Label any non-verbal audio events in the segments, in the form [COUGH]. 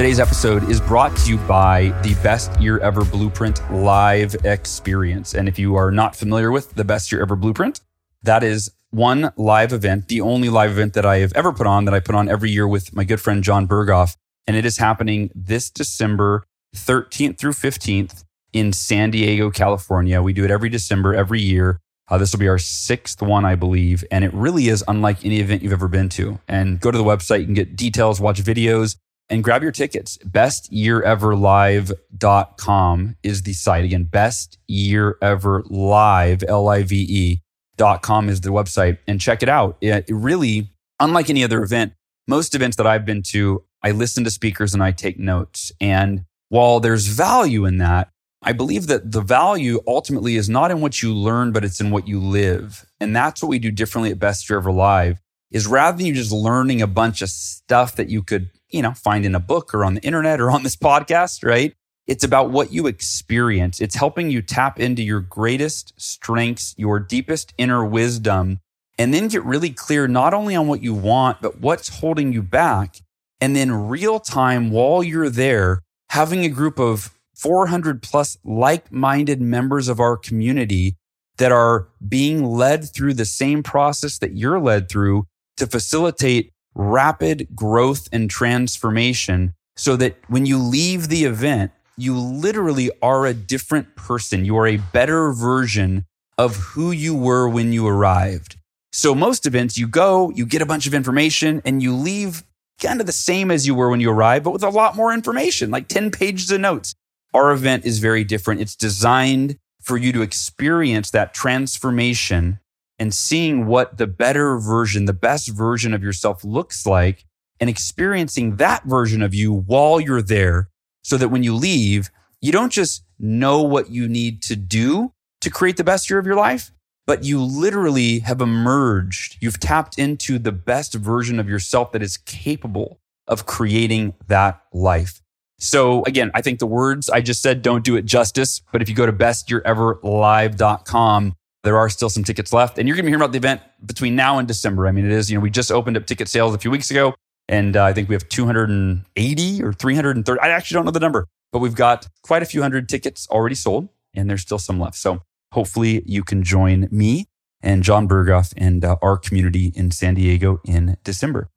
Today's episode is brought to you by the Best Year Ever Blueprint live experience. And if you are not familiar with the Best Year Ever Blueprint, that is one live event, the only live event that I have ever put on that I put on every year with my good friend John Berghoff. And it is happening this December 13th through 15th in San Diego, California. We do it every December, every year. Uh, this will be our sixth one, I believe. And it really is unlike any event you've ever been to. And go to the website, you can get details, watch videos and grab your tickets. Bestyeareverlive.com is the site. Again, bestyeareverlive, L-I-V-E dot com is the website and check it out. It really, unlike any other event, most events that I've been to, I listen to speakers and I take notes. And while there's value in that, I believe that the value ultimately is not in what you learn, but it's in what you live. And that's what we do differently at Best Year Ever Live is rather than you just learning a bunch of stuff that you could you know, find in a book or on the internet or on this podcast, right? It's about what you experience. It's helping you tap into your greatest strengths, your deepest inner wisdom, and then get really clear not only on what you want, but what's holding you back. And then real time while you're there, having a group of 400 plus like minded members of our community that are being led through the same process that you're led through to facilitate rapid growth and transformation so that when you leave the event, you literally are a different person. You are a better version of who you were when you arrived. So most events, you go, you get a bunch of information and you leave kind of the same as you were when you arrived, but with a lot more information, like 10 pages of notes. Our event is very different. It's designed for you to experience that transformation and seeing what the better version, the best version of yourself looks like and experiencing that version of you while you're there so that when you leave, you don't just know what you need to do to create the best year of your life, but you literally have emerged. You've tapped into the best version of yourself that is capable of creating that life. So again, I think the words I just said don't do it justice, but if you go to bestyeareverlive.com, there are still some tickets left. And you're going to be hearing about the event between now and December. I mean, it is, you know, we just opened up ticket sales a few weeks ago. And uh, I think we have 280 or 330. I actually don't know the number, but we've got quite a few hundred tickets already sold and there's still some left. So hopefully you can join me and John Berghoff and uh, our community in San Diego in December.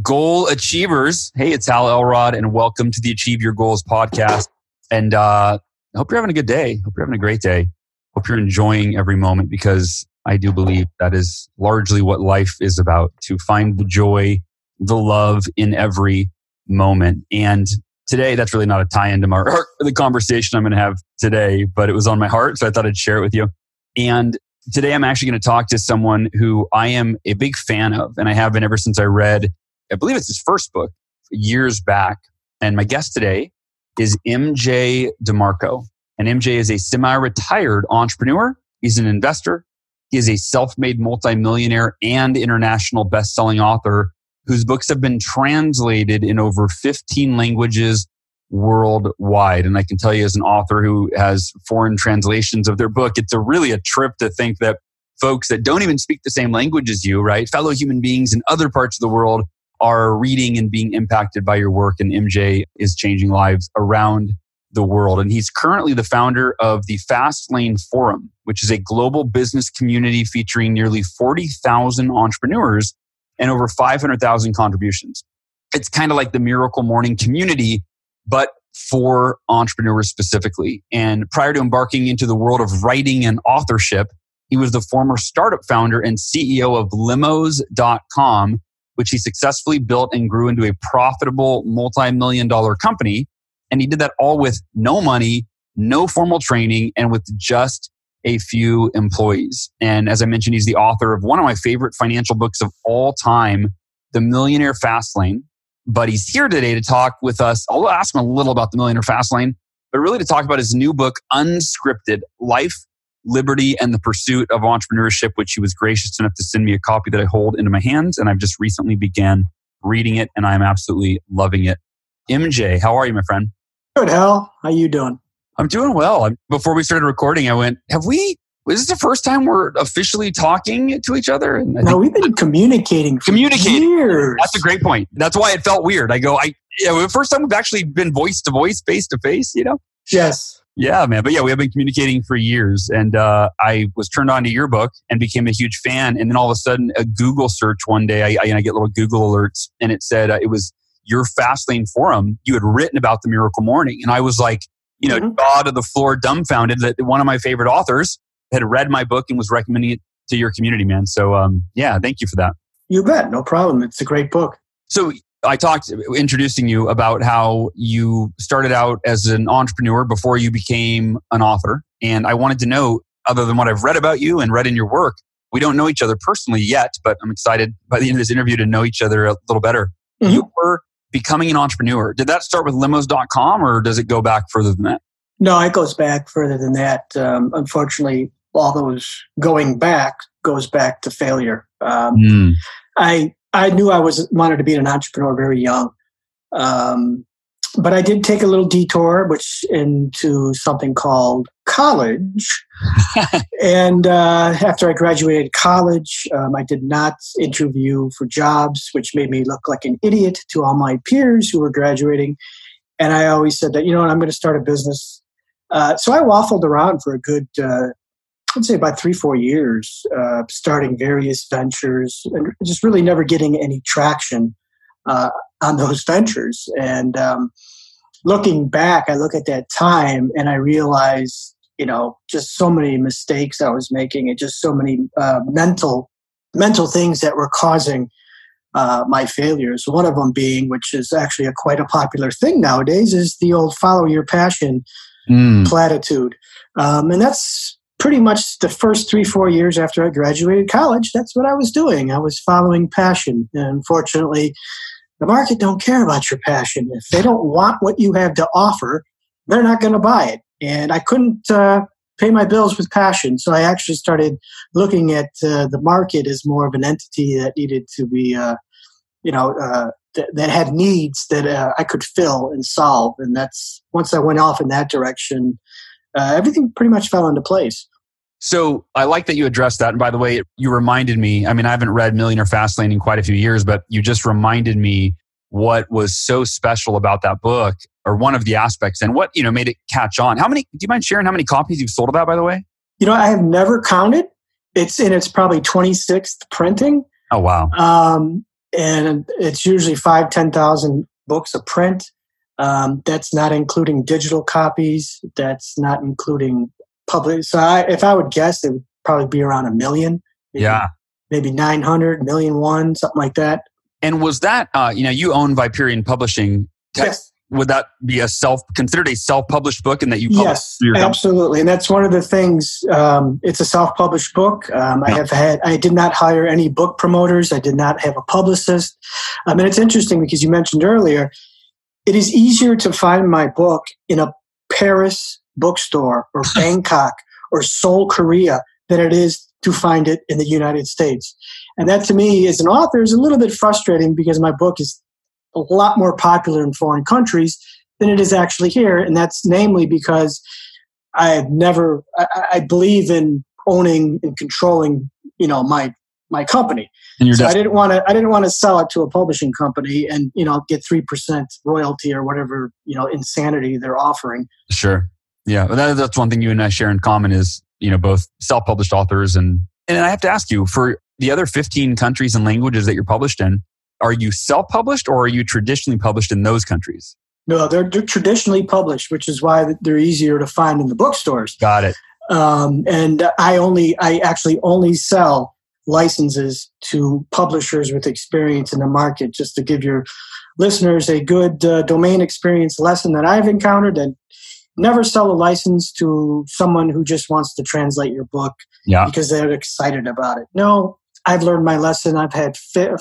Goal achievers. Hey, it's Hal Elrod and welcome to the Achieve Your Goals podcast. And uh, I hope you're having a good day. Hope you're having a great day. Hope you're enjoying every moment because I do believe that is largely what life is about to find the joy, the love in every moment. And today, that's really not a tie into my [LAUGHS] the conversation I'm going to have today, but it was on my heart. So I thought I'd share it with you. And today I'm actually going to talk to someone who I am a big fan of. And I have been ever since I read, I believe it's his first book years back. And my guest today is MJ DeMarco. And MJ is a semi retired entrepreneur. He's an investor. He is a self made multimillionaire and international best selling author whose books have been translated in over 15 languages worldwide. And I can tell you, as an author who has foreign translations of their book, it's a really a trip to think that folks that don't even speak the same language as you, right? Fellow human beings in other parts of the world are reading and being impacted by your work. And MJ is changing lives around the world. And he's currently the founder of the Fast Lane Forum, which is a global business community featuring nearly 40,000 entrepreneurs and over 500,000 contributions. It's kind of like the Miracle Morning community, but for entrepreneurs specifically. And prior to embarking into the world of writing and authorship, he was the former startup founder and CEO of limos.com, which he successfully built and grew into a profitable multi-million dollar company. And he did that all with no money, no formal training, and with just a few employees. And as I mentioned, he's the author of one of my favorite financial books of all time, The Millionaire Fastlane. but he's here today to talk with us. I'll ask him a little about the Millionaire Fastlane, but really to talk about his new book, Unscripted Life, Liberty, and the Pursuit of Entrepreneurship, which he was gracious enough to send me a copy that I hold into my hands. And I've just recently began reading it and I'm absolutely loving it. MJ, how are you, my friend? Good, Hal. How you doing? I'm doing well. Before we started recording, I went, have we is this the first time we're officially talking to each other? And no, we've been communicating for communicating. years. That's a great point. That's why it felt weird. I go, I yeah, the first time we've actually been voice to voice, face to face. You know? Yes. Yeah, man. But yeah, we have been communicating for years, and uh, I was turned on to your book and became a huge fan. And then all of a sudden, a Google search one day, I, I, I get little Google alerts, and it said uh, it was your Fastlane forum. You had written about the Miracle Morning, and I was like, you know, mm-hmm. jaw to the floor, dumbfounded that one of my favorite authors had read my book and was recommending it to your community, man. So, um, yeah, thank you for that. You bet. No problem. It's a great book. So, I talked introducing you about how you started out as an entrepreneur before you became an author. And I wanted to know, other than what I've read about you and read in your work, we don't know each other personally yet, but I'm excited by the end of this interview to know each other a little better. Mm-hmm. You were becoming an entrepreneur. Did that start with limos.com or does it go back further than that? No, it goes back further than that. Um, unfortunately, all those going back goes back to failure. Um, mm. I I knew I was wanted to be an entrepreneur very young, um, but I did take a little detour, which into something called college. [LAUGHS] and uh, after I graduated college, um, I did not interview for jobs, which made me look like an idiot to all my peers who were graduating. And I always said that you know what, I'm going to start a business. Uh, so I waffled around for a good uh, I'd say about three, four years, uh, starting various ventures and just really never getting any traction uh, on those ventures. And um, looking back, I look at that time and I realize, you know, just so many mistakes I was making and just so many uh, mental mental things that were causing uh, my failures. One of them being, which is actually a quite a popular thing nowadays, is the old "follow your passion" mm. platitude, um, and that's pretty much the first three, four years after I graduated college, that's what I was doing. I was following passion. And unfortunately, the market don't care about your passion. If they don't want what you have to offer, they're not going to buy it. And I couldn't uh, pay my bills with passion. So I actually started looking at uh, the market as more of an entity that needed to be, uh, you know, uh, th- that had needs that uh, I could fill and solve. And that's once I went off in that direction, uh, everything pretty much fell into place. So I like that you addressed that. And by the way, you reminded me, I mean, I haven't read Millionaire Fastlane in quite a few years, but you just reminded me what was so special about that book or one of the aspects and what, you know, made it catch on. How many, do you mind sharing how many copies you've sold of that, by the way? You know, I have never counted. It's in its probably 26th printing. Oh, wow. Um, and it's usually five, 10,000 books a print. Um, that's not including digital copies. That's not including public. So I, if I would guess, it would probably be around a million. Maybe, yeah. Maybe 900, million one, something like that. And was that, uh, you know, you own Viperion Publishing. Yes. Would that be a self considered a self published book, and that you yes, absolutely, and that's one of the things. Um, it's a self published book. Um, yeah. I have had. I did not hire any book promoters. I did not have a publicist. Um, and it's interesting because you mentioned earlier, it is easier to find my book in a Paris bookstore or [LAUGHS] Bangkok or Seoul, Korea than it is to find it in the United States. And that to me, as an author, is a little bit frustrating because my book is a lot more popular in foreign countries than it is actually here. And that's namely because I have never, I, I believe in owning and controlling, you know, my my company. so I didn't want to I didn't want to sell it to a publishing company and you know get three percent royalty or whatever you know insanity they're offering. Sure. Yeah, that, that's one thing you and I share in common is you know both self-published authors and and I have to ask you for the other 15 countries and languages that you're published in, are you self-published or are you traditionally published in those countries? No, they're, they're traditionally published, which is why they're easier to find in the bookstores. Got it. Um, and I only, I actually only sell licenses to publishers with experience in the market, just to give your listeners a good uh, domain experience lesson that I've encountered. And never sell a license to someone who just wants to translate your book yeah. because they're excited about it. No, I've learned my lesson. I've had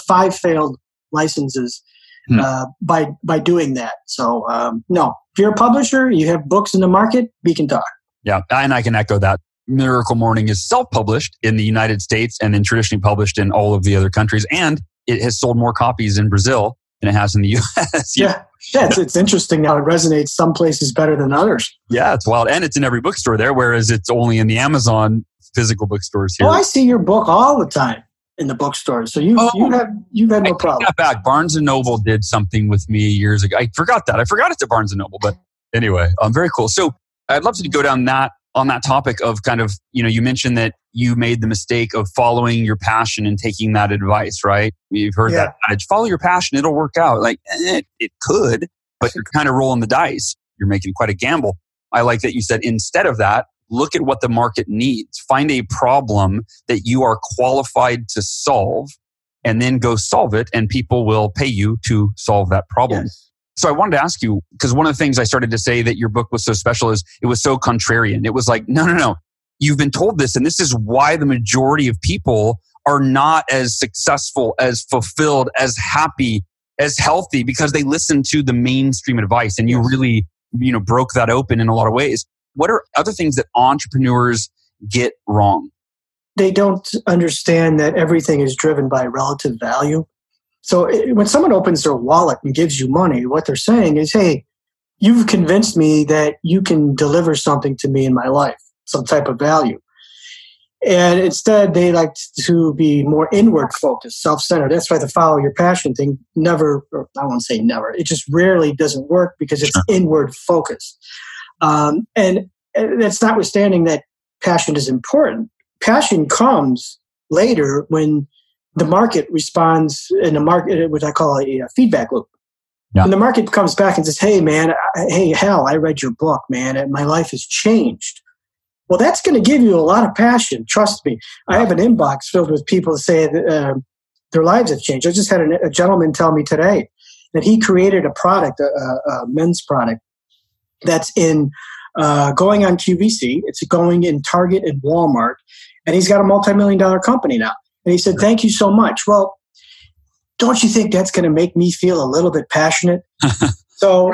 five failed licenses hmm. uh, by by doing that. So um, no, if you're a publisher, you have books in the market, we can talk. Yeah, and I can echo that. Miracle Morning is self-published in the United States and then traditionally published in all of the other countries, and it has sold more copies in Brazil than it has in the [LAUGHS] U.S. yeah, yeah, it's, it's interesting how it resonates some places better than others. Yeah, it's wild, and it's in every bookstore there, whereas it's only in the Amazon physical bookstores here. Oh, I see your book all the time in the bookstores. So you oh, you have you've had no I problem. back. Barnes and Noble did something with me years ago. I forgot that. I forgot it's at Barnes and Noble, but anyway, um, very cool. So I'd love to go down that on that topic of kind of you know you mentioned that you made the mistake of following your passion and taking that advice, right? You've heard yeah. that adage: follow your passion, it'll work out. Like eh, it, it could, but you're kind of rolling the dice. You're making quite a gamble. I like that you said instead of that, look at what the market needs. Find a problem that you are qualified to solve and then go solve it and people will pay you to solve that problem. Yes. So I wanted to ask you because one of the things I started to say that your book was so special is it was so contrarian. It was like, no, no, no. You've been told this and this is why the majority of people are not as successful, as fulfilled, as happy, as healthy because they listen to the mainstream advice and you really, you know, broke that open in a lot of ways. What are other things that entrepreneurs get wrong? They don't understand that everything is driven by relative value. So when someone opens their wallet and gives you money, what they're saying is, hey, you've convinced me that you can deliver something to me in my life, some type of value. And instead, they like to be more inward focused, self centered. That's why the follow your passion thing never, I won't say never, it just rarely doesn't work because it's inward focused. Um, and that's notwithstanding that passion is important. Passion comes later when the market responds in a market, which I call a, a feedback loop. Yeah. When the market comes back and says, "Hey, man, I, hey, Hal, I read your book, man, and my life has changed." Well, that's going to give you a lot of passion. Trust me. I have an inbox filled with people that say that, uh, their lives have changed. I just had a, a gentleman tell me today that he created a product, a, a men's product, that's in uh, going on QVC. It's going in Target and Walmart, and he's got a multi-million dollar company now. And he said, "Thank you so much." Well, don't you think that's going to make me feel a little bit passionate? [LAUGHS] so,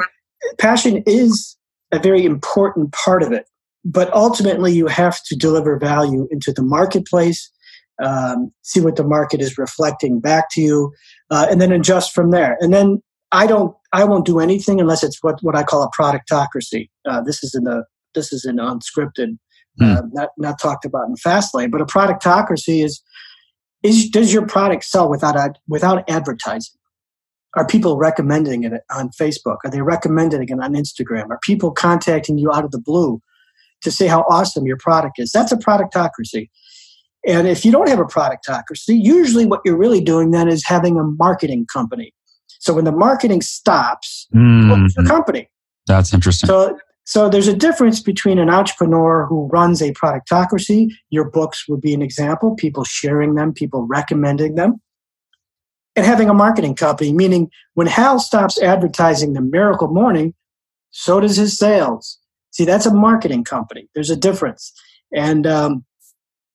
passion is a very important part of it, but ultimately, you have to deliver value into the marketplace. Um, see what the market is reflecting back to you, uh, and then adjust from there. And then I don't I won't do anything unless it's what, what I call a productocracy. Uh, this is in the this is an unscripted, uh, hmm. not not talked about in Fastlane. But a productocracy is is does your product sell without ad, without advertising? Are people recommending it on Facebook? Are they recommending it on Instagram? Are people contacting you out of the blue to say how awesome your product is? That's a productocracy. And if you don't have a productocracy, usually what you're really doing then is having a marketing company so when the marketing stops, mm. your company. That's interesting. So, so there's a difference between an entrepreneur who runs a productocracy. Your books would be an example. People sharing them, people recommending them, and having a marketing company. Meaning, when Hal stops advertising the Miracle Morning, so does his sales. See, that's a marketing company. There's a difference, and um,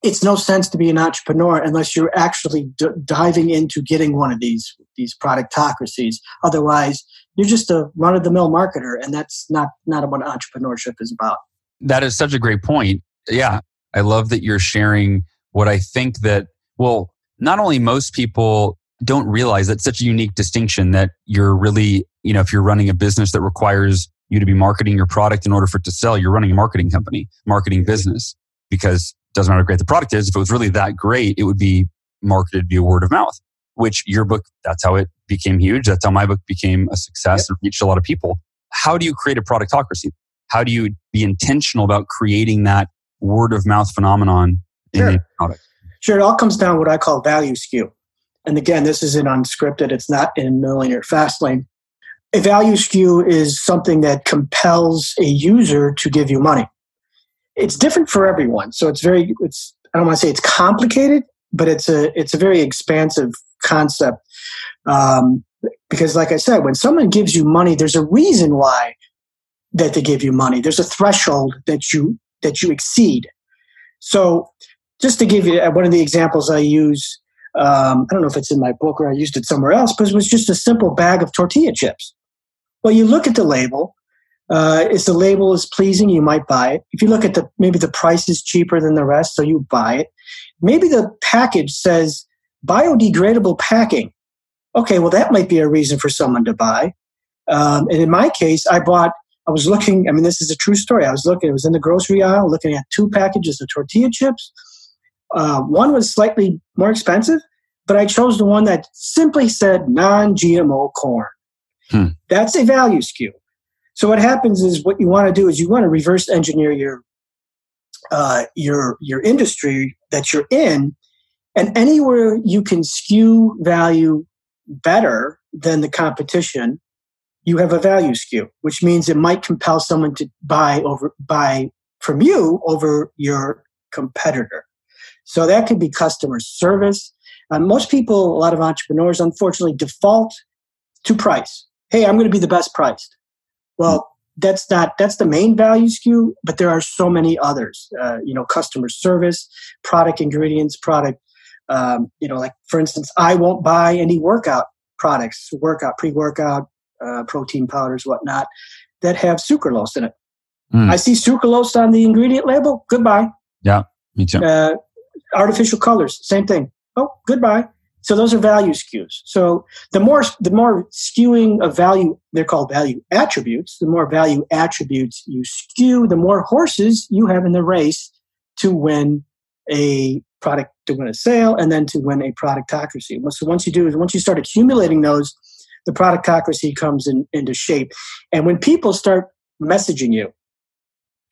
it's no sense to be an entrepreneur unless you're actually d- diving into getting one of these these productocracies. Otherwise, you're just a run of the mill marketer, and that's not not what entrepreneurship is about. That is such a great point. Yeah, I love that you're sharing what I think that well, not only most people don't realize that's such a unique distinction that you're really you know if you're running a business that requires you to be marketing your product in order for it to sell, you're running a marketing company, marketing business because doesn't matter how great the product is. If it was really that great, it would be marketed via word of mouth, which your book, that's how it became huge. That's how my book became a success yep. and reached a lot of people. How do you create a productocracy? How do you be intentional about creating that word of mouth phenomenon sure. in the product? Sure. It all comes down to what I call value skew. And again, this isn't unscripted. It's not in Millionaire fast lane. A value skew is something that compels a user to give you money it's different for everyone. So it's very it's I don't want to say it's complicated, but it's a it's a very expansive concept. Um, because like I said, when someone gives you money, there's a reason why that they give you money. There's a threshold that you that you exceed. So just to give you uh, one of the examples I use, Um, I don't know if it's in my book or I used it somewhere else, but it was just a simple bag of tortilla chips. Well, you look at the label. Uh, if the label is pleasing, you might buy it. If you look at the maybe the price is cheaper than the rest, so you buy it. Maybe the package says biodegradable packing. Okay, well that might be a reason for someone to buy. Um, and in my case, I bought. I was looking. I mean, this is a true story. I was looking. It was in the grocery aisle, looking at two packages of tortilla chips. Uh, one was slightly more expensive, but I chose the one that simply said non-GMO corn. Hmm. That's a value skew. So what happens is what you want to do is you want to reverse engineer your uh, your your industry that you're in, and anywhere you can skew value better than the competition, you have a value skew, which means it might compel someone to buy over buy from you over your competitor. So that could be customer service. Uh, most people, a lot of entrepreneurs, unfortunately, default to price. Hey, I'm going to be the best priced. Well, that's not that's the main value skew, but there are so many others. Uh, you know, customer service, product ingredients, product. Um, you know, like for instance, I won't buy any workout products, workout, pre-workout, uh, protein powders, whatnot, that have sucralose in it. Mm. I see sucralose on the ingredient label. Goodbye. Yeah, me too. Uh, artificial colors, same thing. Oh, goodbye. So those are value skews. So the more the more skewing of value, they're called value attributes. The more value attributes you skew, the more horses you have in the race to win a product, to win a sale, and then to win a productocracy. So once you do is once you start accumulating those, the productocracy comes in, into shape. And when people start messaging you,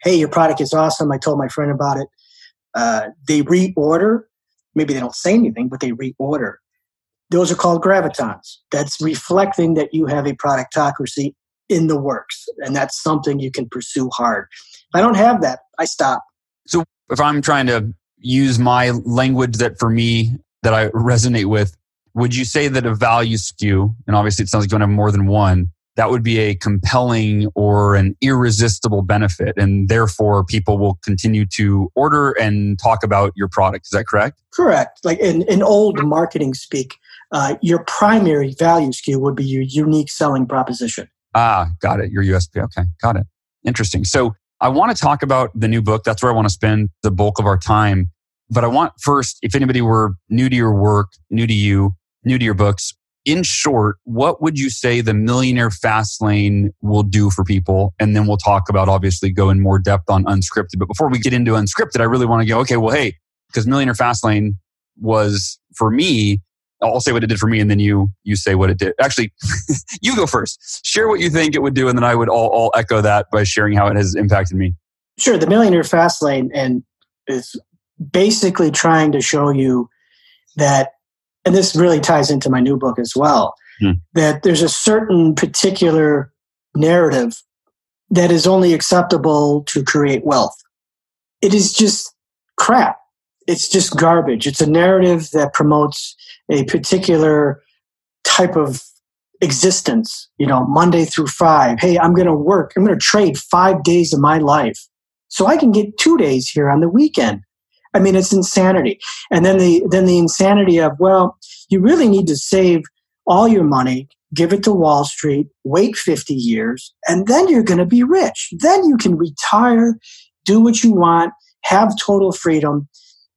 "Hey, your product is awesome," I told my friend about it. Uh, they reorder maybe they don't say anything, but they reorder. Those are called gravitons. That's reflecting that you have a productocracy in the works, and that's something you can pursue hard. If I don't have that, I stop. So if I'm trying to use my language that for me that I resonate with, would you say that a value skew, and obviously it sounds like you want to have more than one, that would be a compelling or an irresistible benefit. And therefore, people will continue to order and talk about your product. Is that correct? Correct. Like in, in old marketing speak, uh, your primary value skew would be your unique selling proposition. Ah, got it. Your USP. Okay, got it. Interesting. So I want to talk about the new book. That's where I want to spend the bulk of our time. But I want first, if anybody were new to your work, new to you, new to your books, in short, what would you say the millionaire fast lane will do for people? And then we'll talk about obviously go in more depth on unscripted. But before we get into unscripted, I really want to go, okay, well, hey, because millionaire fast lane was for me, I'll say what it did for me and then you you say what it did. Actually, [LAUGHS] you go first. Share what you think it would do, and then I would all, all echo that by sharing how it has impacted me. Sure. The millionaire fast lane and is basically trying to show you that and this really ties into my new book as well, hmm. that there's a certain particular narrative that is only acceptable to create wealth. It is just crap. It's just garbage. It's a narrative that promotes a particular type of existence, you know, Monday through five. Hey, I'm going to work, I'm going to trade five days of my life so I can get two days here on the weekend. I mean, it's insanity. And then the then the insanity of well, you really need to save all your money, give it to Wall Street, wait 50 years, and then you're going to be rich. Then you can retire, do what you want, have total freedom,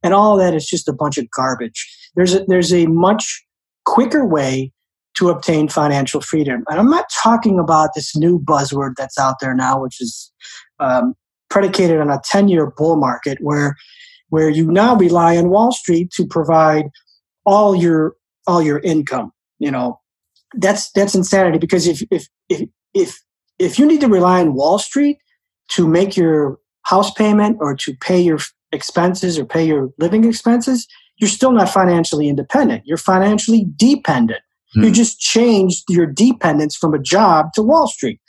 and all that is just a bunch of garbage. There's a, there's a much quicker way to obtain financial freedom. And I'm not talking about this new buzzword that's out there now, which is um, predicated on a 10 year bull market where where you now rely on Wall Street to provide all your all your income. You know, that's that's insanity because if if if if if you need to rely on Wall Street to make your house payment or to pay your expenses or pay your living expenses, you're still not financially independent. You're financially dependent. Hmm. You just changed your dependence from a job to Wall Street.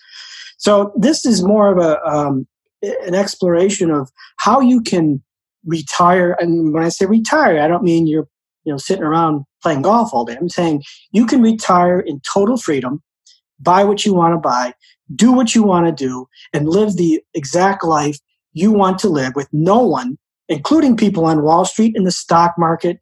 So this is more of a um, an exploration of how you can retire. And when I say retire, I don't mean you're you know sitting around playing golf all day. I'm saying you can retire in total freedom, buy what you want to buy, do what you want to do, and live the exact life you want to live with no one, including people on Wall Street in the stock market,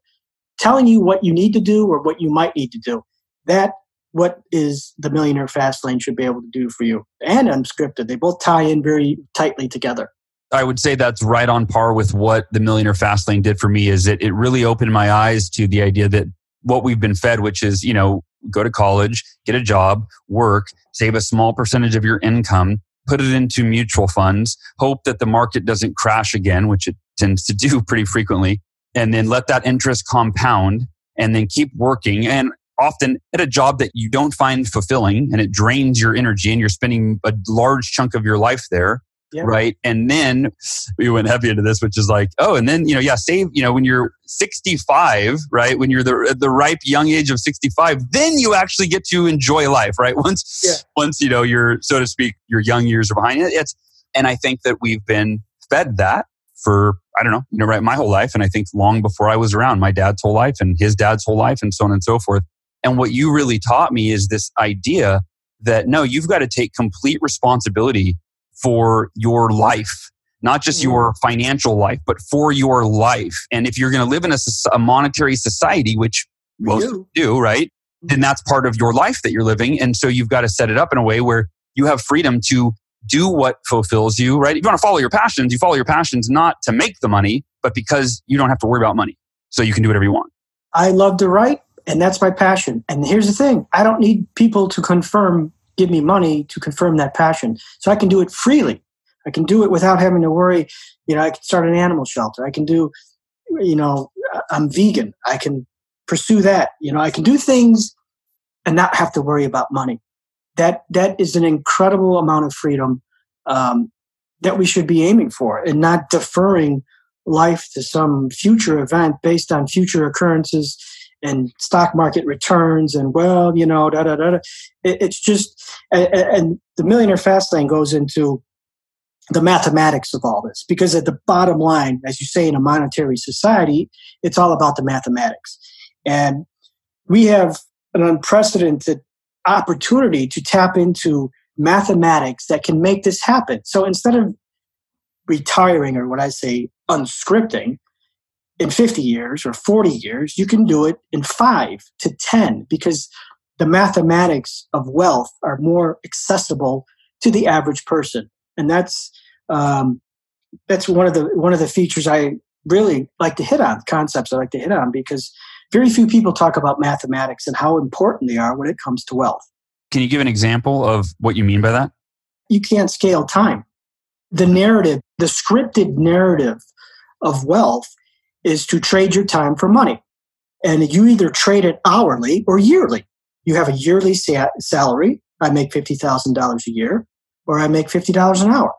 telling you what you need to do or what you might need to do. That what is the millionaire fast lane should be able to do for you and unscripted. They both tie in very tightly together. I would say that's right on par with what the millionaire fast lane did for me is it, it really opened my eyes to the idea that what we've been fed, which is, you know, go to college, get a job, work, save a small percentage of your income, put it into mutual funds, hope that the market doesn't crash again, which it tends to do pretty frequently, and then let that interest compound and then keep working. And often at a job that you don't find fulfilling and it drains your energy and you're spending a large chunk of your life there yeah. right? And then we went heavy into this, which is like, oh, and then you know, yeah, save. You know, when you're 65, right? When you're the the ripe young age of 65, then you actually get to enjoy life, right? [LAUGHS] Once yeah. once you know your so to speak, your young years are behind it. It's and I think that we've been fed that for I don't know, you know, right, my whole life, and I think long before I was around, my dad's whole life and his dad's whole life, and so on and so forth. And what you really taught me is this idea that no, you've got to take complete responsibility for your life, not just mm-hmm. your financial life, but for your life. And if you're going to live in a, a, monetary society, which most do. do, right? Then mm-hmm. that's part of your life that you're living. And so you've got to set it up in a way where you have freedom to do what fulfills you, right? If you want to follow your passions, you follow your passions not to make the money, but because you don't have to worry about money. So you can do whatever you want. I love to write, and that's my passion. And here's the thing I don't need people to confirm give me money to confirm that passion. So I can do it freely. I can do it without having to worry. You know, I can start an animal shelter. I can do, you know, I'm vegan. I can pursue that. You know, I can do things and not have to worry about money. That that is an incredible amount of freedom um, that we should be aiming for, and not deferring life to some future event based on future occurrences and stock market returns and well you know da da da, da. It, it's just and, and the millionaire fast lane goes into the mathematics of all this because at the bottom line as you say in a monetary society it's all about the mathematics and we have an unprecedented opportunity to tap into mathematics that can make this happen so instead of retiring or what i say unscripting in 50 years or 40 years, you can do it in five to 10 because the mathematics of wealth are more accessible to the average person. And that's, um, that's one of the, one of the features I really like to hit on, concepts I like to hit on because very few people talk about mathematics and how important they are when it comes to wealth. Can you give an example of what you mean by that? You can't scale time. The narrative, the scripted narrative of wealth is to trade your time for money. And you either trade it hourly or yearly. You have a yearly sa- salary. I make $50,000 a year, or I make $50 an hour.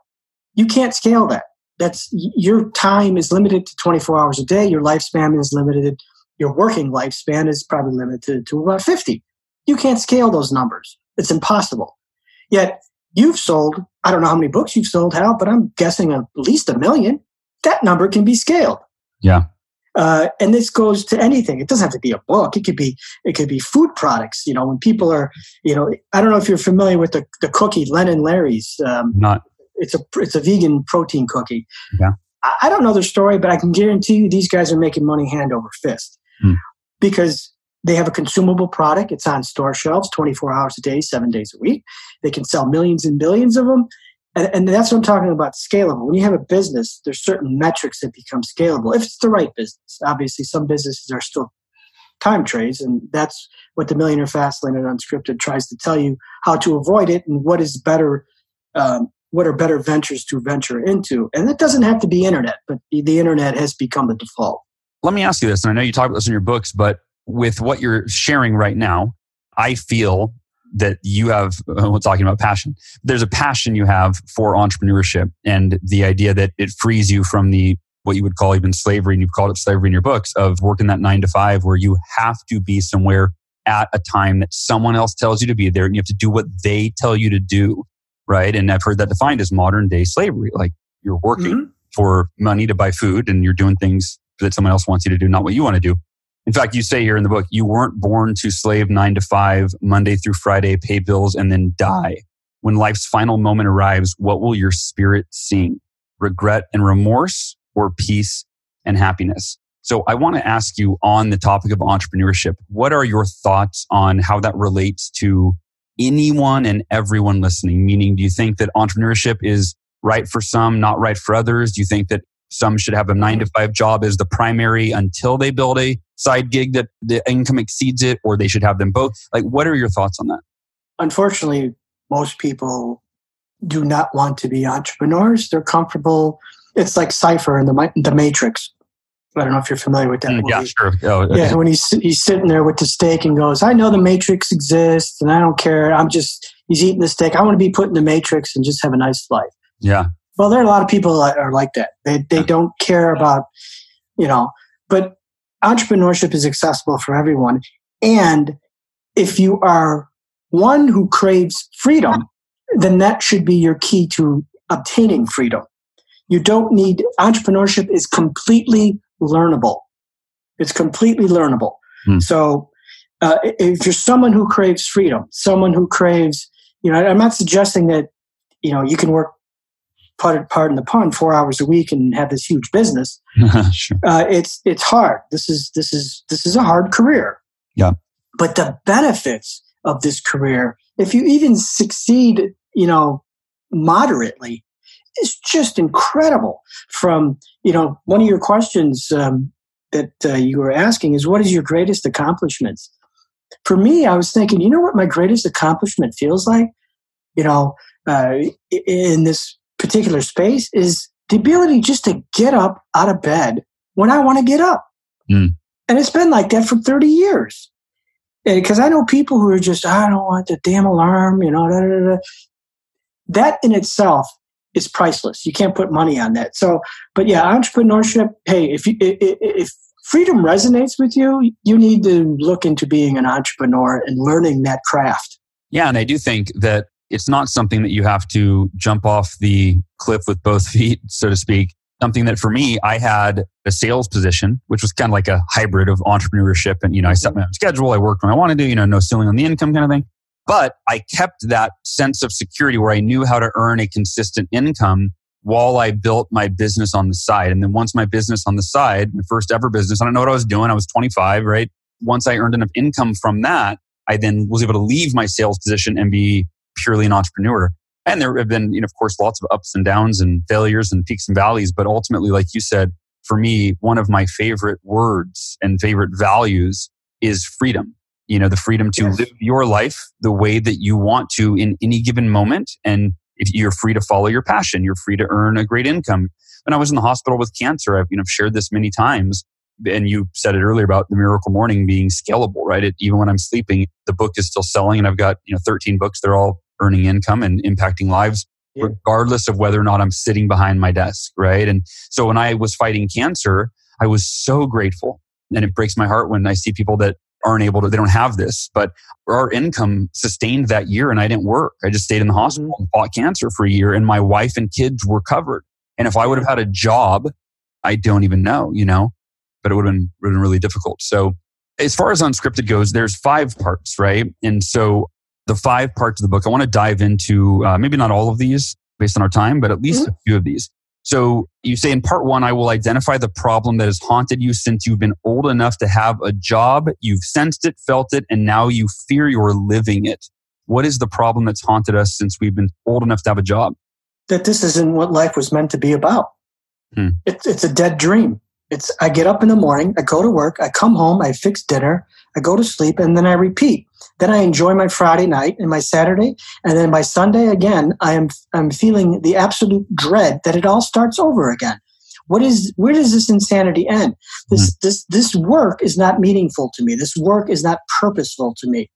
You can't scale that. That's your time is limited to 24 hours a day. Your lifespan is limited. Your working lifespan is probably limited to about 50. You can't scale those numbers. It's impossible. Yet you've sold, I don't know how many books you've sold, Hal, but I'm guessing at least a million. That number can be scaled. Yeah. Uh, and this goes to anything. It doesn't have to be a book. It could be it could be food products. You know, when people are, you know, I don't know if you're familiar with the, the cookie Lenny and Larry's. Um, Not. It's a it's a vegan protein cookie. Yeah. I, I, don't know their story, but I can guarantee you these guys are making money hand over fist hmm. because they have a consumable product. It's on store shelves 24 hours a day, seven days a week. They can sell millions and billions of them and, and that's what I'm talking about scalable. When you have a business, there's certain metrics that become scalable if it's the right business. Obviously, some businesses are still time trades, and that's what the Millionaire Fastlane and Unscripted tries to tell you how to avoid it and what is better. Um, what are better ventures to venture into? And it doesn't have to be internet, but the internet has become the default. Let me ask you this, and I know you talk about this in your books, but with what you're sharing right now, I feel that you have, [LAUGHS] we're talking about passion. There's a passion you have for entrepreneurship and the idea that it frees you from the what you would call even slavery, and you've called it slavery in your books, of working that nine to five where you have to be somewhere at a time that someone else tells you to be there and you have to do what they tell you to do. Right. And I've heard that defined as modern day slavery. Like you're working mm-hmm. for money to buy food and you're doing things that someone else wants you to do, not what you want to do. In fact, you say here in the book, you weren't born to slave nine to five, Monday through Friday, pay bills, and then die. When life's final moment arrives, what will your spirit sing? Regret and remorse or peace and happiness? So I want to ask you on the topic of entrepreneurship, what are your thoughts on how that relates to anyone and everyone listening? Meaning, do you think that entrepreneurship is right for some, not right for others? Do you think that some should have a nine to five job as the primary until they build a side gig that the income exceeds it, or they should have them both? Like, what are your thoughts on that? Unfortunately, most people do not want to be entrepreneurs. They're comfortable. It's like Cypher in the, the Matrix. I don't know if you're familiar with that. Mm, yeah, sure. Oh, yeah, when he's he's sitting there with the steak and goes, "I know the Matrix exists, and I don't care. I'm just he's eating the steak. I want to be put in the Matrix and just have a nice life." Yeah. Well, there are a lot of people that are like that. They they don't care about, you know. But entrepreneurship is accessible for everyone, and if you are one who craves freedom, then that should be your key to obtaining freedom. You don't need entrepreneurship is completely learnable. It's completely learnable. Hmm. So uh, if you're someone who craves freedom, someone who craves, you know, I'm not suggesting that, you know, you can work, pardon the pun, four hours a week and have this huge business. [LAUGHS] sure. uh, it's it's hard. This is this is this is a hard career. Yeah. But the benefits of this career, if you even succeed, you know, moderately, is just incredible. From you know, one of your questions um, that uh, you were asking is, "What is your greatest accomplishments?" For me, I was thinking, you know what my greatest accomplishment feels like, you know, uh, in this particular space is the ability just to get up out of bed when I want to get up. Mm. And it's been like that for 30 years. Because I know people who are just, I don't want the damn alarm, you know, da, da, da. that in itself is priceless. You can't put money on that. So, but yeah, entrepreneurship. Hey, if you, if freedom resonates with you, you need to look into being an entrepreneur and learning that craft. Yeah, and I do think that it's not something that you have to jump off the cliff with both [LAUGHS] feet, so to speak. Something that for me, I had a sales position, which was kind of like a hybrid of entrepreneurship. And, you know, I set mm-hmm. my own schedule. I worked when I wanted to, you know, no ceiling on the income kind of thing. But I kept that sense of security where I knew how to earn a consistent income while I built my business on the side. And then once my business on the side, my first ever business, I don't know what I was doing. I was 25, right? Once I earned enough income from that, I then was able to leave my sales position and be purely an entrepreneur. And there have been, you know, of course, lots of ups and downs and failures and peaks and valleys. But ultimately, like you said, for me, one of my favorite words and favorite values is freedom you know the freedom to yes. live your life the way that you want to in any given moment and if you're free to follow your passion you're free to earn a great income when i was in the hospital with cancer i've you know shared this many times and you said it earlier about the miracle morning being scalable right it, even when i'm sleeping the book is still selling and i've got you know 13 books they're all earning income and impacting lives yeah. regardless of whether or not i'm sitting behind my desk right and so when i was fighting cancer i was so grateful and it breaks my heart when i see people that aren't able to, they don't have this, but our income sustained that year and I didn't work. I just stayed in the hospital mm-hmm. and fought cancer for a year and my wife and kids were covered. And if I would have had a job, I don't even know, you know, but it would have been, would have been really difficult. So as far as unscripted goes, there's five parts, right? And so the five parts of the book, I want to dive into uh, maybe not all of these based on our time, but at least mm-hmm. a few of these. So you say in part one, I will identify the problem that has haunted you since you've been old enough to have a job. You've sensed it, felt it, and now you fear you're living it. What is the problem that's haunted us since we've been old enough to have a job? That this isn't what life was meant to be about. Hmm. It's, it's a dead dream. It's I get up in the morning, I go to work, I come home, I fix dinner, I go to sleep, and then I repeat. Then I enjoy my Friday night and my Saturday, and then by Sunday again, I am I'm feeling the absolute dread that it all starts over again. What is where does this insanity end? This mm this this work is not meaningful to me. This work is not purposeful to me.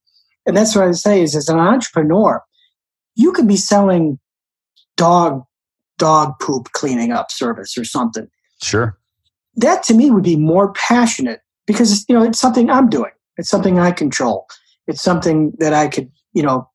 And that's what I say is as an entrepreneur, you could be selling dog dog poop cleaning up service or something. Sure. That to me would be more passionate because you know it's something I'm doing. It's something I control. It's something that I could, you know,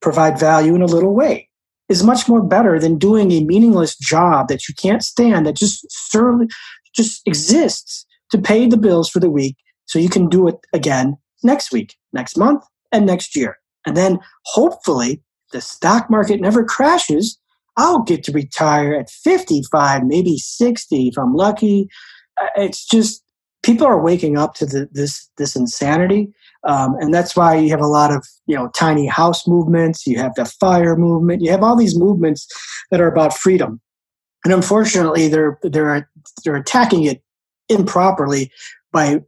provide value in a little way. Is much more better than doing a meaningless job that you can't stand that just surely just exists to pay the bills for the week so you can do it again next week, next month, and next year. And then hopefully the stock market never crashes. I'll get to retire at 55, maybe 60 if I'm lucky. Uh, it's just people are waking up to the, this this insanity, um, and that's why you have a lot of you know tiny house movements. You have the fire movement. You have all these movements that are about freedom, and unfortunately, they're they're they're attacking it improperly by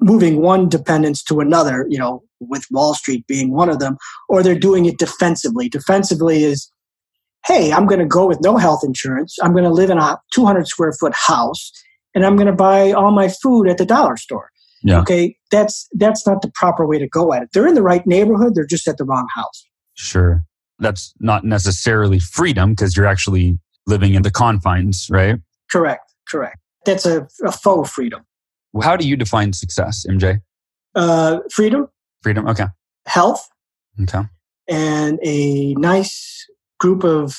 moving one dependence to another. You know, with Wall Street being one of them, or they're doing it defensively. Defensively is hey, I'm going to go with no health insurance. I'm going to live in a 200 square foot house and I'm going to buy all my food at the dollar store. Yeah. Okay. That's, that's not the proper way to go at it. They're in the right neighborhood. They're just at the wrong house. Sure. That's not necessarily freedom because you're actually living in the confines, right? Correct. Correct. That's a, a faux freedom. How do you define success, MJ? Uh, freedom. Freedom. Okay. Health. Okay. And a nice group of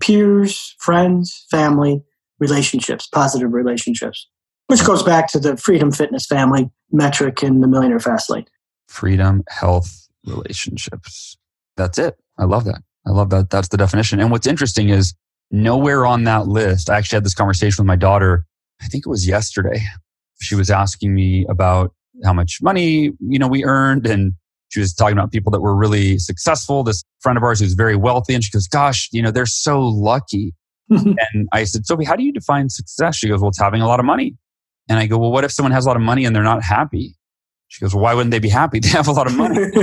peers, friends, family, relationships, positive relationships, which goes back to the freedom fitness family metric in the Millionaire Fastlane. Freedom, health, relationships. That's it. I love that. I love that. That's the definition. And what's interesting is nowhere on that list. I actually had this conversation with my daughter. I think it was yesterday. She was asking me about how much money, you know, we earned and she was talking about people that were really successful. This friend of ours who's very wealthy, and she goes, "Gosh, you know, they're so lucky." [LAUGHS] and I said, "Sophie, how do you define success?" She goes, "Well, it's having a lot of money." And I go, "Well, what if someone has a lot of money and they're not happy?" She goes, well, "Why wouldn't they be happy? [LAUGHS] They have a lot of money." [LAUGHS]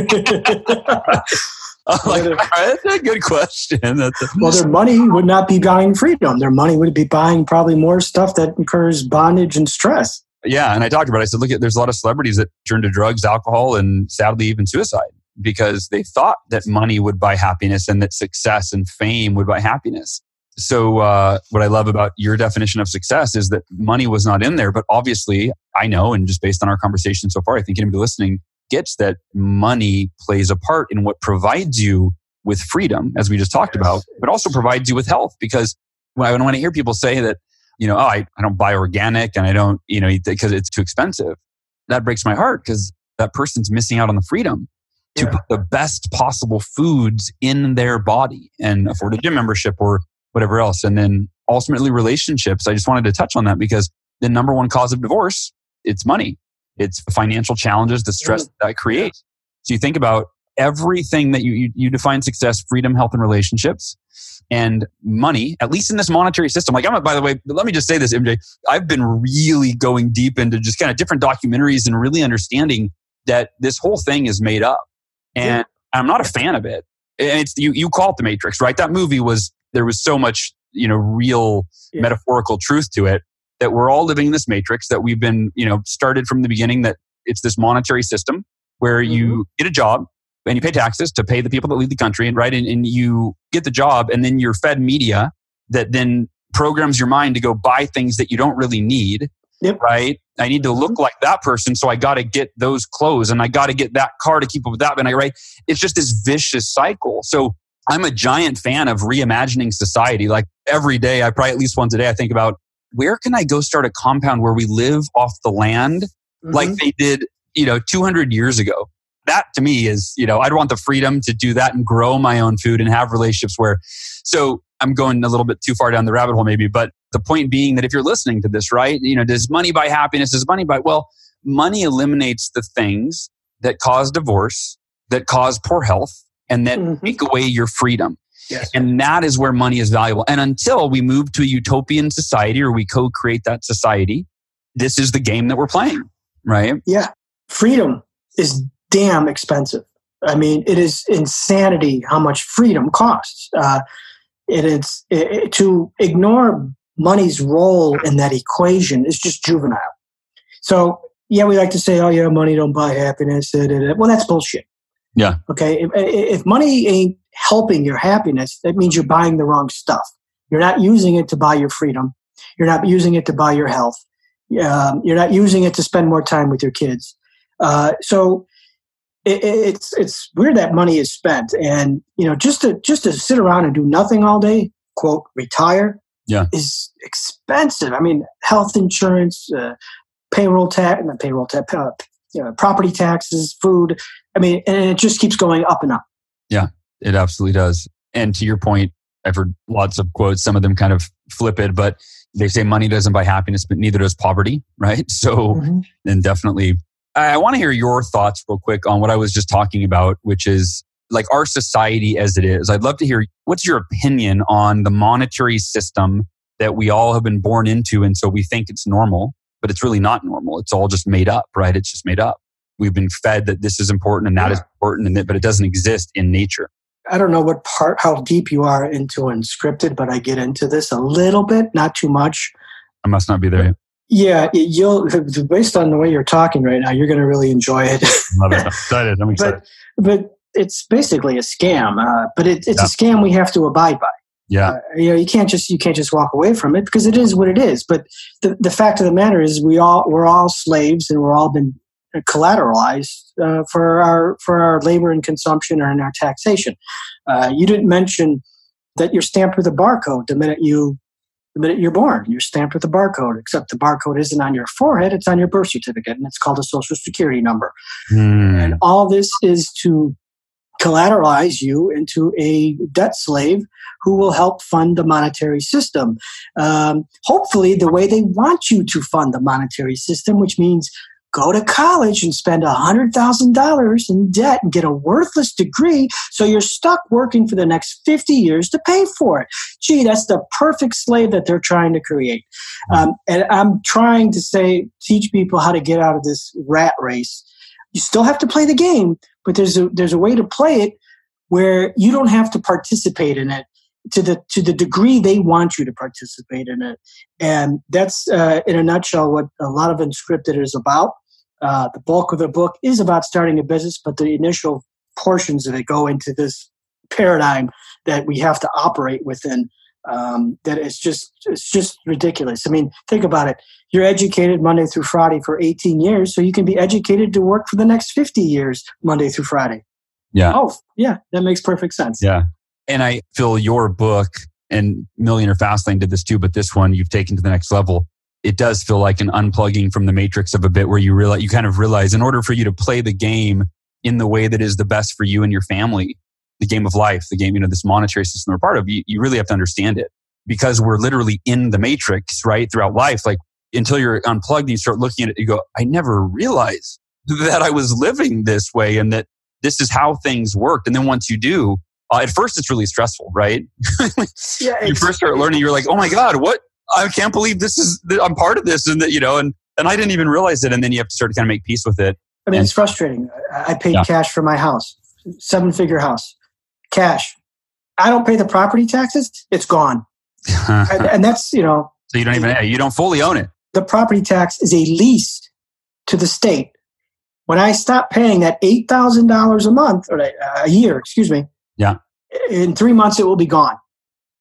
like, that's a good question. A- well, their money would not be buying freedom. Their money would be buying probably more stuff that incurs bondage and stress. Yeah, and I talked about it. I said, look, there's a lot of celebrities that turn to drugs, alcohol, and sadly even suicide because they thought that money would buy happiness and that success and fame would buy happiness. So, uh, what I love about your definition of success is that money was not in there, but obviously, I know, and just based on our conversation so far, I think anybody listening gets that money plays a part in what provides you with freedom, as we just talked yes. about, but also provides you with health. Because when I, when I hear people say that you know, oh, I, I don't buy organic and I don't, you know, eat because it's too expensive. That breaks my heart because that person's missing out on the freedom to yeah. put the best possible foods in their body and afford a gym membership or whatever else. And then ultimately relationships. I just wanted to touch on that because the number one cause of divorce, it's money. It's financial challenges, the stress mm. that creates. So you think about everything that you, you, you define success, freedom, health, and relationships and money, at least in this monetary system. Like, I'm, by the way, let me just say this, MJ. I've been really going deep into just kind of different documentaries and really understanding that this whole thing is made up. And I'm not a fan of it. And it's, you, you call it the Matrix, right? That movie was, there was so much, you know, real yeah. metaphorical truth to it that we're all living in this matrix that we've been, you know, started from the beginning that it's this monetary system where mm-hmm. you get a job, and you pay taxes to pay the people that lead the country, right? And, and you get the job, and then you're fed media that then programs your mind to go buy things that you don't really need. Yep. Right. I need to look mm-hmm. like that person, so I got to get those clothes, and I got to get that car to keep up with that. And I right, it's just this vicious cycle. So I'm a giant fan of reimagining society. Like every day, I probably at least once a day, I think about where can I go start a compound where we live off the land mm-hmm. like they did, you know, 200 years ago that to me is, you know, I'd want the freedom to do that and grow my own food and have relationships where, so I'm going a little bit too far down the rabbit hole maybe, but the point being that if you're listening to this, right, you know, does money buy happiness? Does money buy, well, money eliminates the things that cause divorce, that cause poor health, and that mm-hmm. take away your freedom. Yes. And that is where money is valuable. And until we move to a utopian society or we co create that society, this is the game that we're playing, right? Yeah. Freedom is damn expensive. I mean, it is insanity how much freedom costs. Uh, it is it, to ignore money's role in that equation is just juvenile. So yeah, we like to say, "Oh yeah, money don't buy happiness." Well, that's bullshit. Yeah. Okay. If, if money ain't helping your happiness, that means you're buying the wrong stuff. You're not using it to buy your freedom. You're not using it to buy your health. Um, you're not using it to spend more time with your kids. Uh, so it, it's it's where that money is spent, and you know, just to just to sit around and do nothing all day, quote, retire, yeah, is expensive. I mean, health insurance, uh, payroll tax, not payroll tax, uh, you know, property taxes, food. I mean, and it just keeps going up and up. Yeah, it absolutely does. And to your point, I've heard lots of quotes. Some of them kind of flip it, but they say money doesn't buy happiness, but neither does poverty, [LAUGHS] right? So, mm-hmm. and definitely, I, I want to hear your thoughts real quick on what I was just talking about, which is like our society as it is. I'd love to hear what's your opinion on the monetary system that we all have been born into. And so we think it's normal, but it's really not normal. It's all just made up, right? It's just made up. We've been fed that this is important and that yeah. is important, and that, but it doesn't exist in nature. I don't know what part, how deep you are into unscripted, but I get into this a little bit, not too much. I must not be there yet. Yeah, you'll based on the way you're talking right now, you're going to really enjoy it. Love it. I'm excited. I'm [LAUGHS] excited. But, but it's basically a scam. Uh, but it, it's yeah. a scam we have to abide by. Yeah, uh, you know, you can't just you can't just walk away from it because it is what it is. But the the fact of the matter is, we all we're all slaves, and we're all been collateralized uh, for our for our labor and consumption and our taxation. Uh, you didn't mention that you're stamped with a barcode the minute you the minute you're born. You're stamped with a barcode, except the barcode isn't on your forehead; it's on your birth certificate, and it's called a social security number. Mm. And all this is to collateralize you into a debt slave who will help fund the monetary system. Um, hopefully, the way they want you to fund the monetary system, which means go to college and spend $100,000 in debt and get a worthless degree so you're stuck working for the next 50 years to pay for it. Gee, that's the perfect slave that they're trying to create. Um, and I'm trying to say, teach people how to get out of this rat race. You still have to play the game, but there's a, there's a way to play it where you don't have to participate in it to the to the degree they want you to participate in it and that's uh, in a nutshell what a lot of unscripted is about uh, the bulk of the book is about starting a business, but the initial portions of it go into this paradigm that we have to operate within. Um, that it's just it's just ridiculous. I mean, think about it. You're educated Monday through Friday for 18 years, so you can be educated to work for the next 50 years Monday through Friday. Yeah. Oh, yeah, that makes perfect sense. Yeah. And I feel your book and Millionaire Fastlane did this too, but this one you've taken to the next level it does feel like an unplugging from the matrix of a bit where you realize you kind of realize in order for you to play the game in the way that is the best for you and your family the game of life the game you know this monetary system we're part of you, you really have to understand it. Because we're literally in the matrix right throughout life. Like until you're unplugged and you start looking at it you go i never realized [LAUGHS] that i was living this way and that this is how things worked. And then once you do uh, at first it's really stressful right? [LAUGHS] Yeah, you first start learning you're like oh my god what? I can't believe this is I'm part of this, and that you know, and and I didn't even realize it, and then you have to start to kind of make peace with it. I mean, and, it's frustrating. I paid yeah. cash for my house, seven figure house, cash. I don't pay the property taxes; it's gone, [LAUGHS] and, and that's you know. So you don't even you don't fully own it. The property tax is a lease to the state. When I stop paying that eight thousand dollars a month or a year, excuse me, yeah, in three months it will be gone.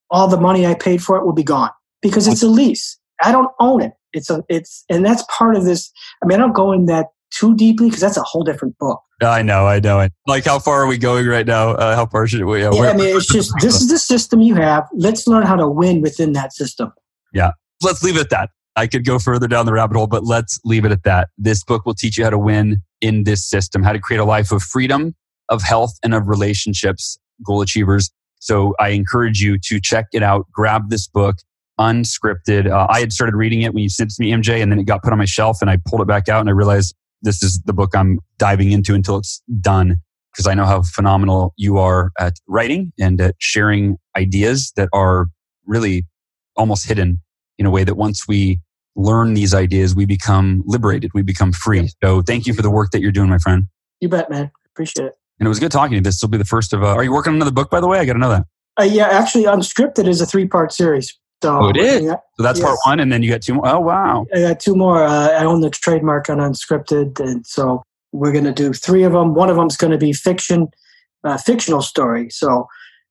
All the money I paid for it will be gone because it's a lease. I don't own it. It's a it's and that's part of this. I mean, I don't go in that too deeply because that's a whole different book. I know, I know. it. Like, how far are we going right now? Uh, how far should we? Uh, yeah, I mean, it's just this is the system you have. Let's learn how to win within that system. Yeah, let's leave it at that. I could go further down the rabbit hole, but let's leave it at that. This book will teach you how to win in this system, how to create a life of freedom, of health, and of relationships, goal achievers. So I encourage you to check it out. Grab this book unscripted. Uh, I had started reading it when you sent it to me, MJ, and then it got put on my shelf and I pulled it back out and I realized this is the book I'm diving into until it's done because I know how phenomenal you are at writing and at sharing ideas that are really almost hidden in a way that once we learn these ideas, we become liberated, we become free. So thank you for the work that you're doing, my friend. You bet, man. Appreciate it. And it was good talking to you. This will be the first of, uh, are you working on another book, by the way? I got to know that. Uh, yeah, actually, Unscripted is a three part series. So, oh, it is. Yeah, so that's yes. part one, and then you got two more. Oh, wow! I got two more. Uh, I own the trademark on Unscripted, and so we're going to do three of them. One of them is going to be fiction, uh, fictional story. So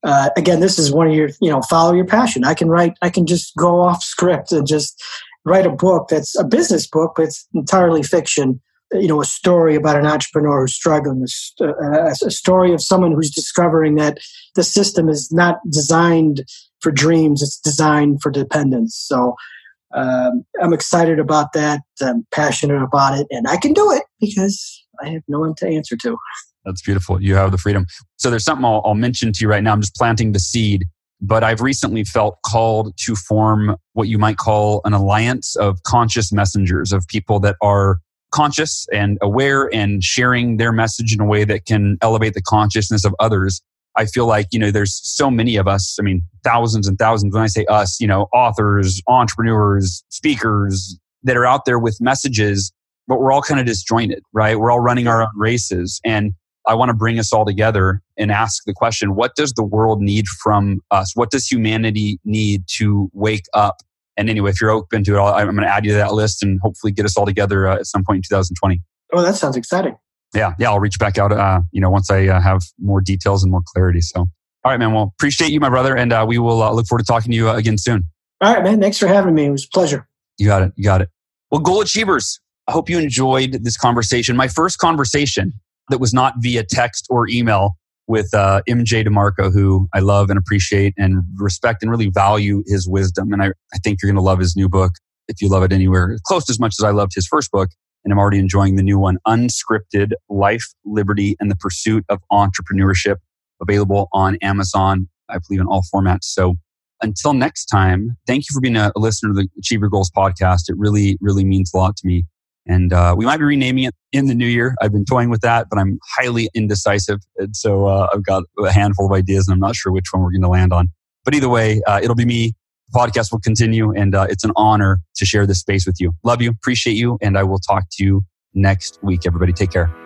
uh, again, this is one of your, you know, follow your passion. I can write. I can just go off script and just write a book that's a business book, but it's entirely fiction. You know, a story about an entrepreneur who's struggling, a, uh, a story of someone who's discovering that the system is not designed for dreams. It's designed for dependence. So um, I'm excited about that. I'm passionate about it, and I can do it because I have no one to answer to. That's beautiful. You have the freedom. So there's something I'll, I'll mention to you right now. I'm just planting the seed but I've recently felt called to form what you might call an alliance of conscious messengers, of people that are conscious and aware and sharing their message in a way that can elevate the consciousness of others. I feel like, you know, there's so many of us. I mean, thousands and thousands. When I say us, you know, authors, entrepreneurs, speakers that are out there with messages, but we're all kind of disjointed, right? We're all running our own races. And I want to bring us all together and ask the question what does the world need from us? What does humanity need to wake up? And anyway, if you're open to it, I'm going to add you to that list and hopefully get us all together uh, at some point in 2020. Oh, that sounds exciting. Yeah, yeah, I'll reach back out. Uh, you know, once I uh, have more details and more clarity. So, all right, man. Well, appreciate you, my brother, and uh, we will uh, look forward to talking to you uh, again soon. All right, man. Thanks for having me. It was a pleasure. You got it. You got it. Well, goal achievers. I hope you enjoyed this conversation. My first conversation that was not via text or email with uh, MJ DeMarco, who I love and appreciate and respect and really value his wisdom. And I, I think you're going to love his new book if you love it anywhere close as much as I loved his first book. And I'm already enjoying the new one, Unscripted Life, Liberty, and the Pursuit of Entrepreneurship, available on Amazon, I believe in all formats. So until next time, thank you for being a, a listener to the Achieve Your Goals podcast. It really, really means a lot to me. And uh, we might be renaming it in the new year. I've been toying with that, but I'm highly indecisive. And so uh, I've got a handful of ideas and I'm not sure which one we're going to land on. But either way, uh, it'll be me. The podcast will continue. And uh, it's an honor to share this space with you. Love you, appreciate you. And I will talk to you next week. Everybody, take care.